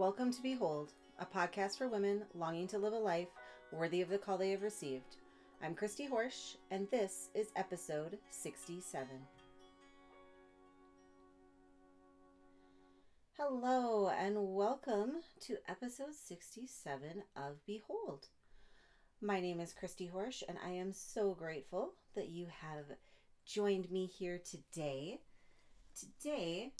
Welcome to Behold, a podcast for women longing to live a life worthy of the call they have received. I'm Christy Horsch, and this is episode 67. Hello, and welcome to episode 67 of Behold. My name is Christy Horsch, and I am so grateful that you have joined me here today. Today,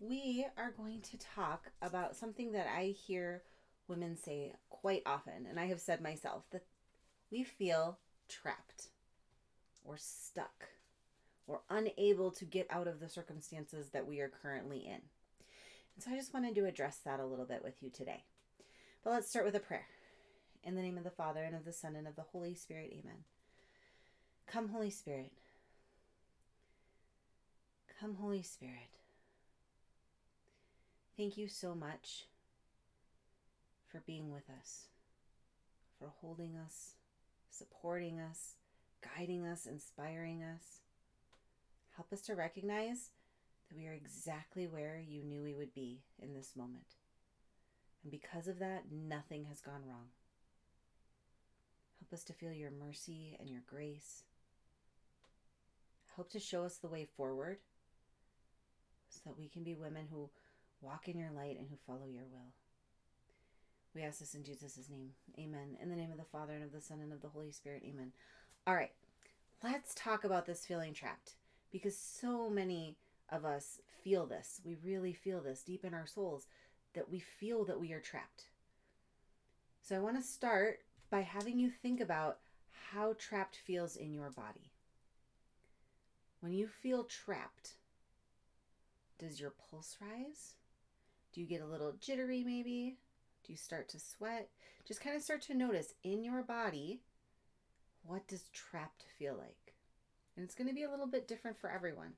we are going to talk about something that I hear women say quite often, and I have said myself that we feel trapped or stuck or unable to get out of the circumstances that we are currently in. And so I just wanted to address that a little bit with you today. But let's start with a prayer. In the name of the Father, and of the Son, and of the Holy Spirit, amen. Come, Holy Spirit. Come, Holy Spirit. Thank you so much for being with us, for holding us, supporting us, guiding us, inspiring us. Help us to recognize that we are exactly where you knew we would be in this moment. And because of that, nothing has gone wrong. Help us to feel your mercy and your grace. Help to show us the way forward so that we can be women who walk in your light and who follow your will. We ask this in Jesus' name. Amen. In the name of the Father, and of the Son, and of the Holy Spirit. Amen. All right, let's talk about this feeling trapped because so many of us feel this. We really feel this deep in our souls that we feel that we are trapped. So I want to start by having you think about how trapped feels in your body. When you feel trapped, does your pulse rise? Do you get a little jittery maybe? Do you start to sweat? Just kind of start to notice in your body what does trapped feel like? And it's going to be a little bit different for everyone.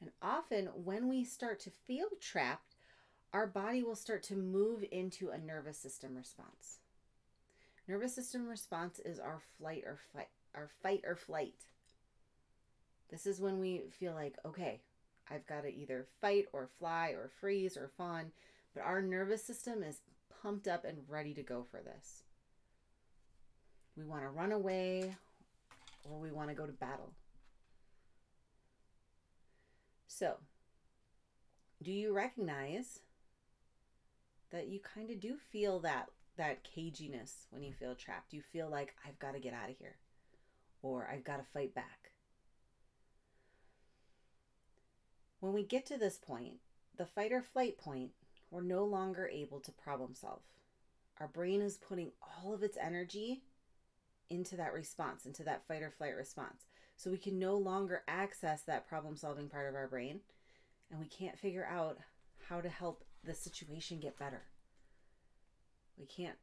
And often when we start to feel trapped, our body will start to move into a nervous system response. Nervous system response is our flight or fight, our fight or flight. This is when we feel like, okay, I've got to either fight or fly or freeze or fawn, but our nervous system is pumped up and ready to go for this. We want to run away or we want to go to battle. So, do you recognize that you kind of do feel that that caginess when you feel trapped? You feel like I've got to get out of here or I've got to fight back. When we get to this point, the fight or flight point, we're no longer able to problem solve. Our brain is putting all of its energy into that response, into that fight or flight response. So we can no longer access that problem solving part of our brain and we can't figure out how to help the situation get better. We can't.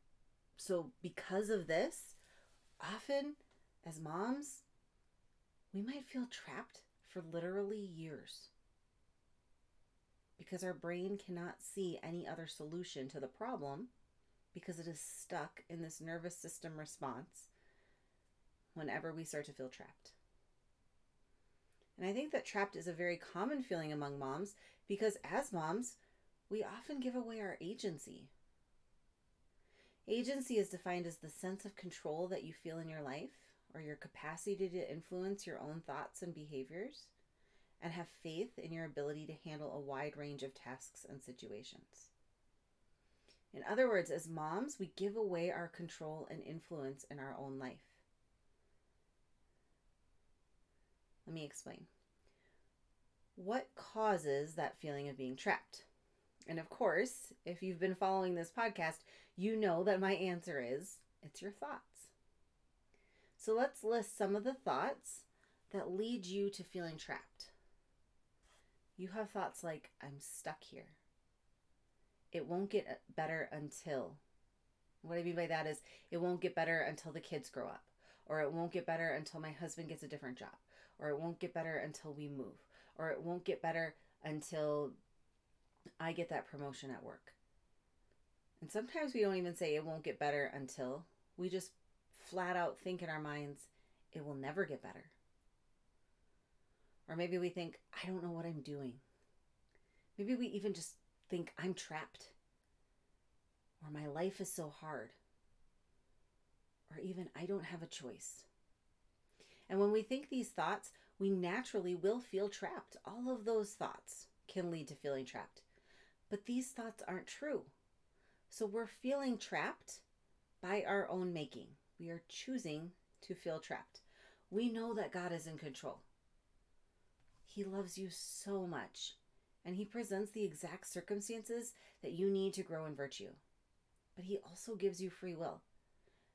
So, because of this, often as moms, we might feel trapped for literally years because our brain cannot see any other solution to the problem because it is stuck in this nervous system response whenever we start to feel trapped. And I think that trapped is a very common feeling among moms because as moms, we often give away our agency. Agency is defined as the sense of control that you feel in your life or your capacity to influence your own thoughts and behaviors and have faith in your ability to handle a wide range of tasks and situations. In other words, as moms, we give away our control and influence in our own life. Let me explain. What causes that feeling of being trapped? And of course, if you've been following this podcast, you know that my answer is it's your thoughts. So let's list some of the thoughts that lead you to feeling trapped you have thoughts like, I'm stuck here. It won't get uh, better until. What I mean by that is, it won't get better until the kids grow up, or it won't get better until my husband gets a different job, or it won't get better until we move, or it won't get better until I get that promotion at work. And sometimes we don't even say it won't get better until we just flat out think in our minds, it will never get better. Or maybe we think, I don't know what I'm doing. Maybe we even just think I'm trapped, or my life is so hard, or even I don't have a choice. And when we think these thoughts, we naturally will feel trapped. All of those thoughts can lead to feeling trapped. But these thoughts aren't true. So we're feeling trapped by our own making. We are choosing to feel trapped. We know that God is in control. He loves you so much, and He presents the exact circumstances that you need to grow in virtue. But He also gives you free will.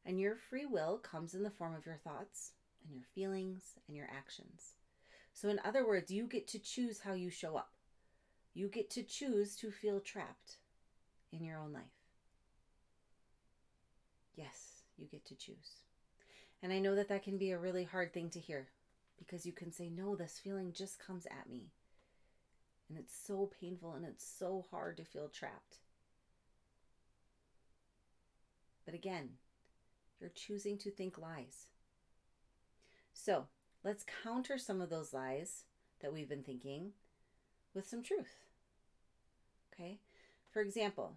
And your free will comes in the form of your thoughts and your feelings and your actions. So, in other words, you get to choose how you show up. You get to choose to feel trapped in your own life. Yes, you get to choose. And I know that that can be a really hard thing to hear because you can say, no, this feeling just comes at me. And it's so painful and it's so hard to feel trapped. But again, you're choosing to think lies. So let's counter some of those lies that we've been thinking with some truth. Okay? For example,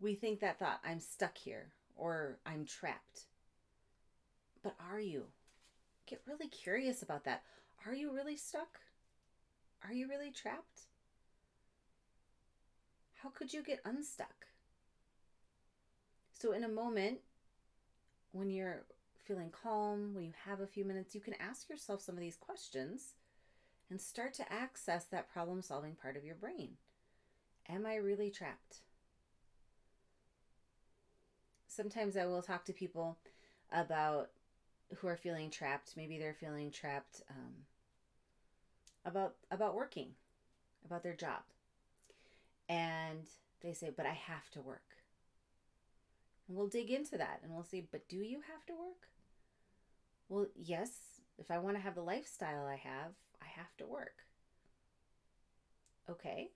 we think that thought, I'm stuck here or I'm trapped. But are you? Get really curious about that. Are you really stuck? Are you really trapped? How could you get unstuck? So, in a moment, when you're feeling calm, when you have a few minutes, you can ask yourself some of these questions and start to access that problem solving part of your brain. Am I really trapped? Sometimes I will talk to people about who are feeling trapped. Maybe they're feeling trapped um, about about working, about their job, and they say, "But I have to work." And we'll dig into that and we'll see, "But do you have to work?" Well, yes. If I want to have the lifestyle I have, I have to work. Okay.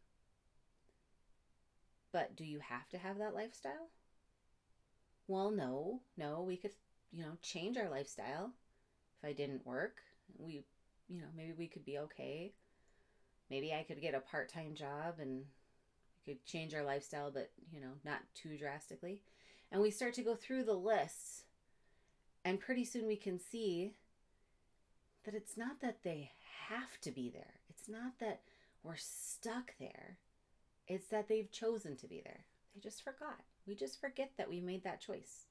But do you have to have that lifestyle? Well, no, no, we could, you know, change our lifestyle. If I didn't work, we, you know, maybe we could be okay. Maybe I could get a part time job and we could change our lifestyle, but, you know, not too drastically. And we start to go through the lists, and pretty soon we can see that it's not that they have to be there, it's not that we're stuck there. It's that they've chosen to be there. They just forgot. We just forget that we made that choice.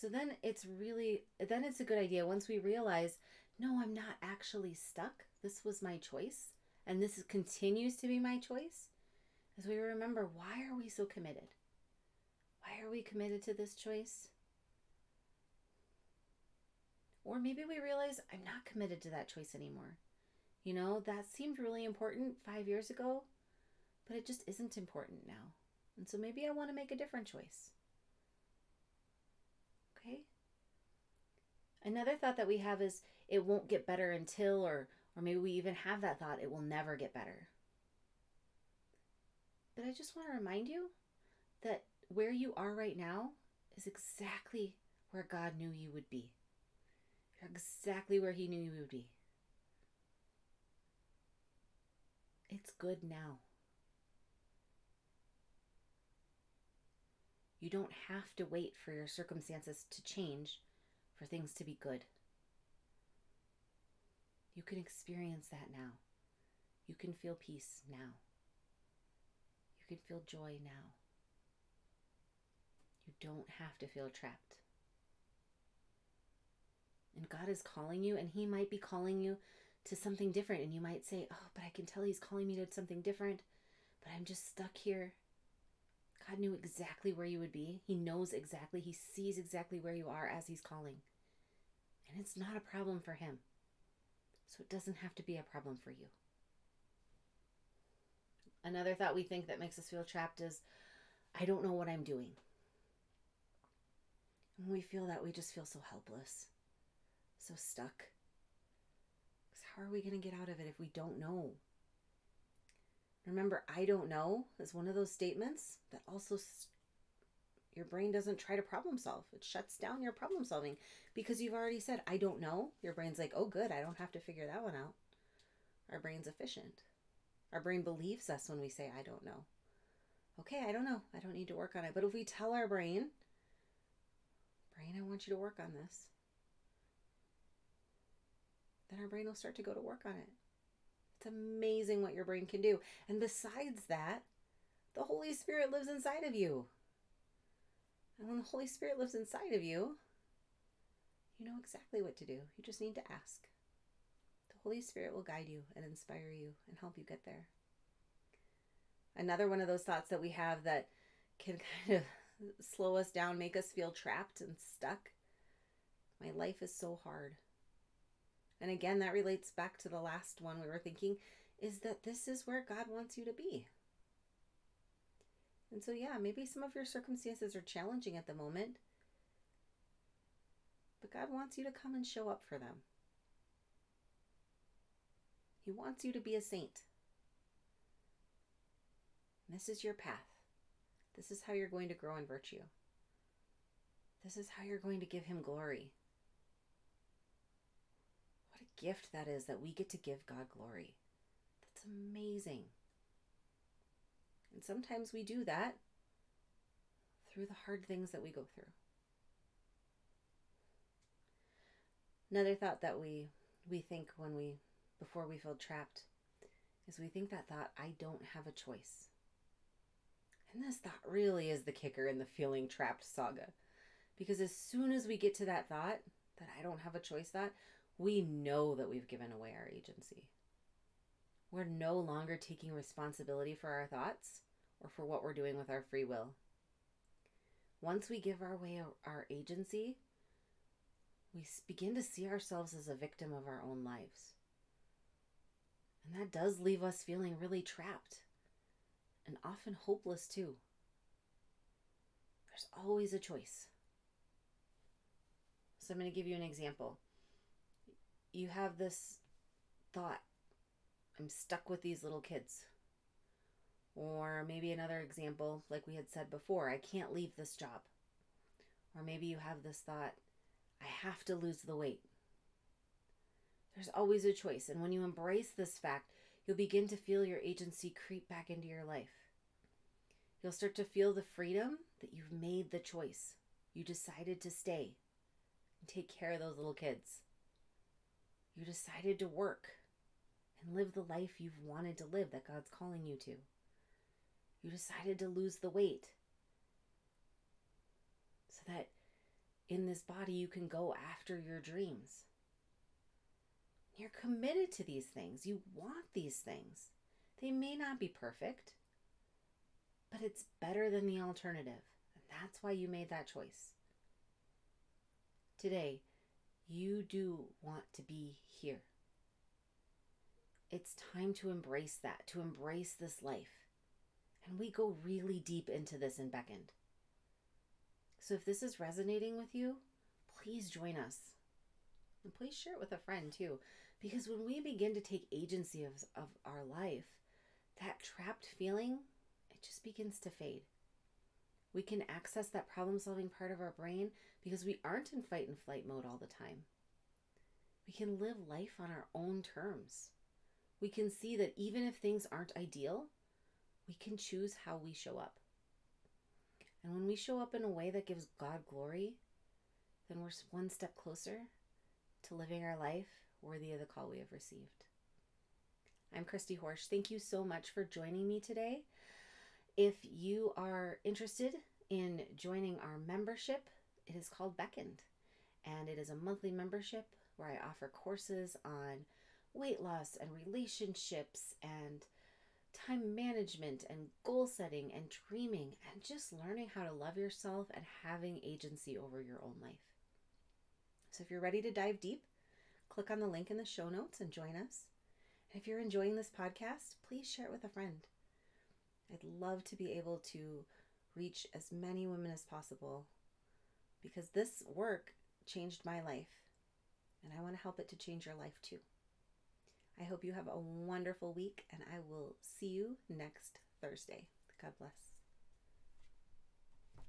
So then it's really, then it's a good idea once we realize, no, I'm not actually stuck. This was my choice. And this continues to be my choice. As we remember, why are we so committed? Why are we committed to this choice? Or maybe we realize I'm not committed to that choice anymore. You know, that seemed really important five years ago, but it just isn't important now. And so maybe I want to make a different choice. Okay? Another thought that we have is it won't get better until, or, or maybe we even have that thought, it will never get better. But I just want to remind you that where you are right now is exactly where God knew you would be. You're exactly where He knew you would be. It's good now. You don't have to wait for your circumstances to change for things to be good. You can experience that now. You can feel peace now. You can feel joy now. You don't have to feel trapped. And God is calling you, and He might be calling you to something different. And you might say, Oh, but I can tell He's calling me to something different, but I'm just stuck here. God knew exactly where you would be. He knows exactly, He sees exactly where you are as He's calling. And it's not a problem for Him. So it doesn't have to be a problem for you. Another thought we think that makes us feel trapped is, I don't know what I'm doing. When we feel that, we just feel so helpless, so stuck. Because how are we going to get out of it if we don't know? Remember, I don't know is one of those statements that also your brain doesn't try to problem solve. It shuts down your problem solving because you've already said, I don't know. Your brain's like, oh, good, I don't have to figure that one out. Our brain's efficient. Our brain believes us when we say, I don't know. Okay, I don't know. I don't need to work on it. But if we tell our brain, brain, I want you to work on this, then our brain will start to go to work on it. It's amazing what your brain can do. And besides that, the Holy Spirit lives inside of you. And when the Holy Spirit lives inside of you, you know exactly what to do. You just need to ask. The Holy Spirit will guide you and inspire you and help you get there. Another one of those thoughts that we have that can kind of slow us down, make us feel trapped and stuck. My life is so hard. And again, that relates back to the last one we were thinking is that this is where God wants you to be. And so, yeah, maybe some of your circumstances are challenging at the moment, but God wants you to come and show up for them. He wants you to be a saint. This is your path. This is how you're going to grow in virtue. This is how you're going to give Him glory. Gift that is that we get to give God glory. That's amazing. And sometimes we do that through the hard things that we go through. Another thought that we we think when we before we feel trapped is we think that thought I don't have a choice. And this thought really is the kicker in the feeling trapped saga. Because as soon as we get to that thought, that I don't have a choice thought, we know that we've given away our agency. We're no longer taking responsibility for our thoughts or for what we're doing with our free will. Once we give our way our agency, we begin to see ourselves as a victim of our own lives. And that does leave us feeling really trapped and often hopeless too. There's always a choice. So I'm going to give you an example. You have this thought I'm stuck with these little kids. Or maybe another example, like we had said before, I can't leave this job. Or maybe you have this thought, I have to lose the weight. There's always a choice. And when you embrace this fact, you'll begin to feel your agency creep back into your life. You'll start to feel the freedom that you've made the choice. You decided to stay and take care of those little kids. You decided to work and live the life you've wanted to live that God's calling you to. You decided to lose the weight so that in this body you can go after your dreams. You're committed to these things. You want these things. They may not be perfect, but it's better than the alternative. And that's why you made that choice. Today, you do want to be here. It's time to embrace that, to embrace this life. And we go really deep into this in Beckoned. So if this is resonating with you, please join us. And please share it with a friend too. Because when we begin to take agency of, of our life, that trapped feeling, it just begins to fade. We can access that problem solving part of our brain because we aren't in fight and flight mode all the time. We can live life on our own terms. We can see that even if things aren't ideal, we can choose how we show up. And when we show up in a way that gives God glory, then we're one step closer to living our life worthy of the call we have received. I'm Christy Horsch. Thank you so much for joining me today. If you are interested in joining our membership, it is called Beckoned, and it is a monthly membership where I offer courses on weight loss and relationships and time management and goal setting and dreaming and just learning how to love yourself and having agency over your own life. So if you're ready to dive deep, click on the link in the show notes and join us. And if you're enjoying this podcast, please share it with a friend. I'd love to be able to reach as many women as possible because this work changed my life and I want to help it to change your life too. I hope you have a wonderful week, and I will see you next Thursday. God bless.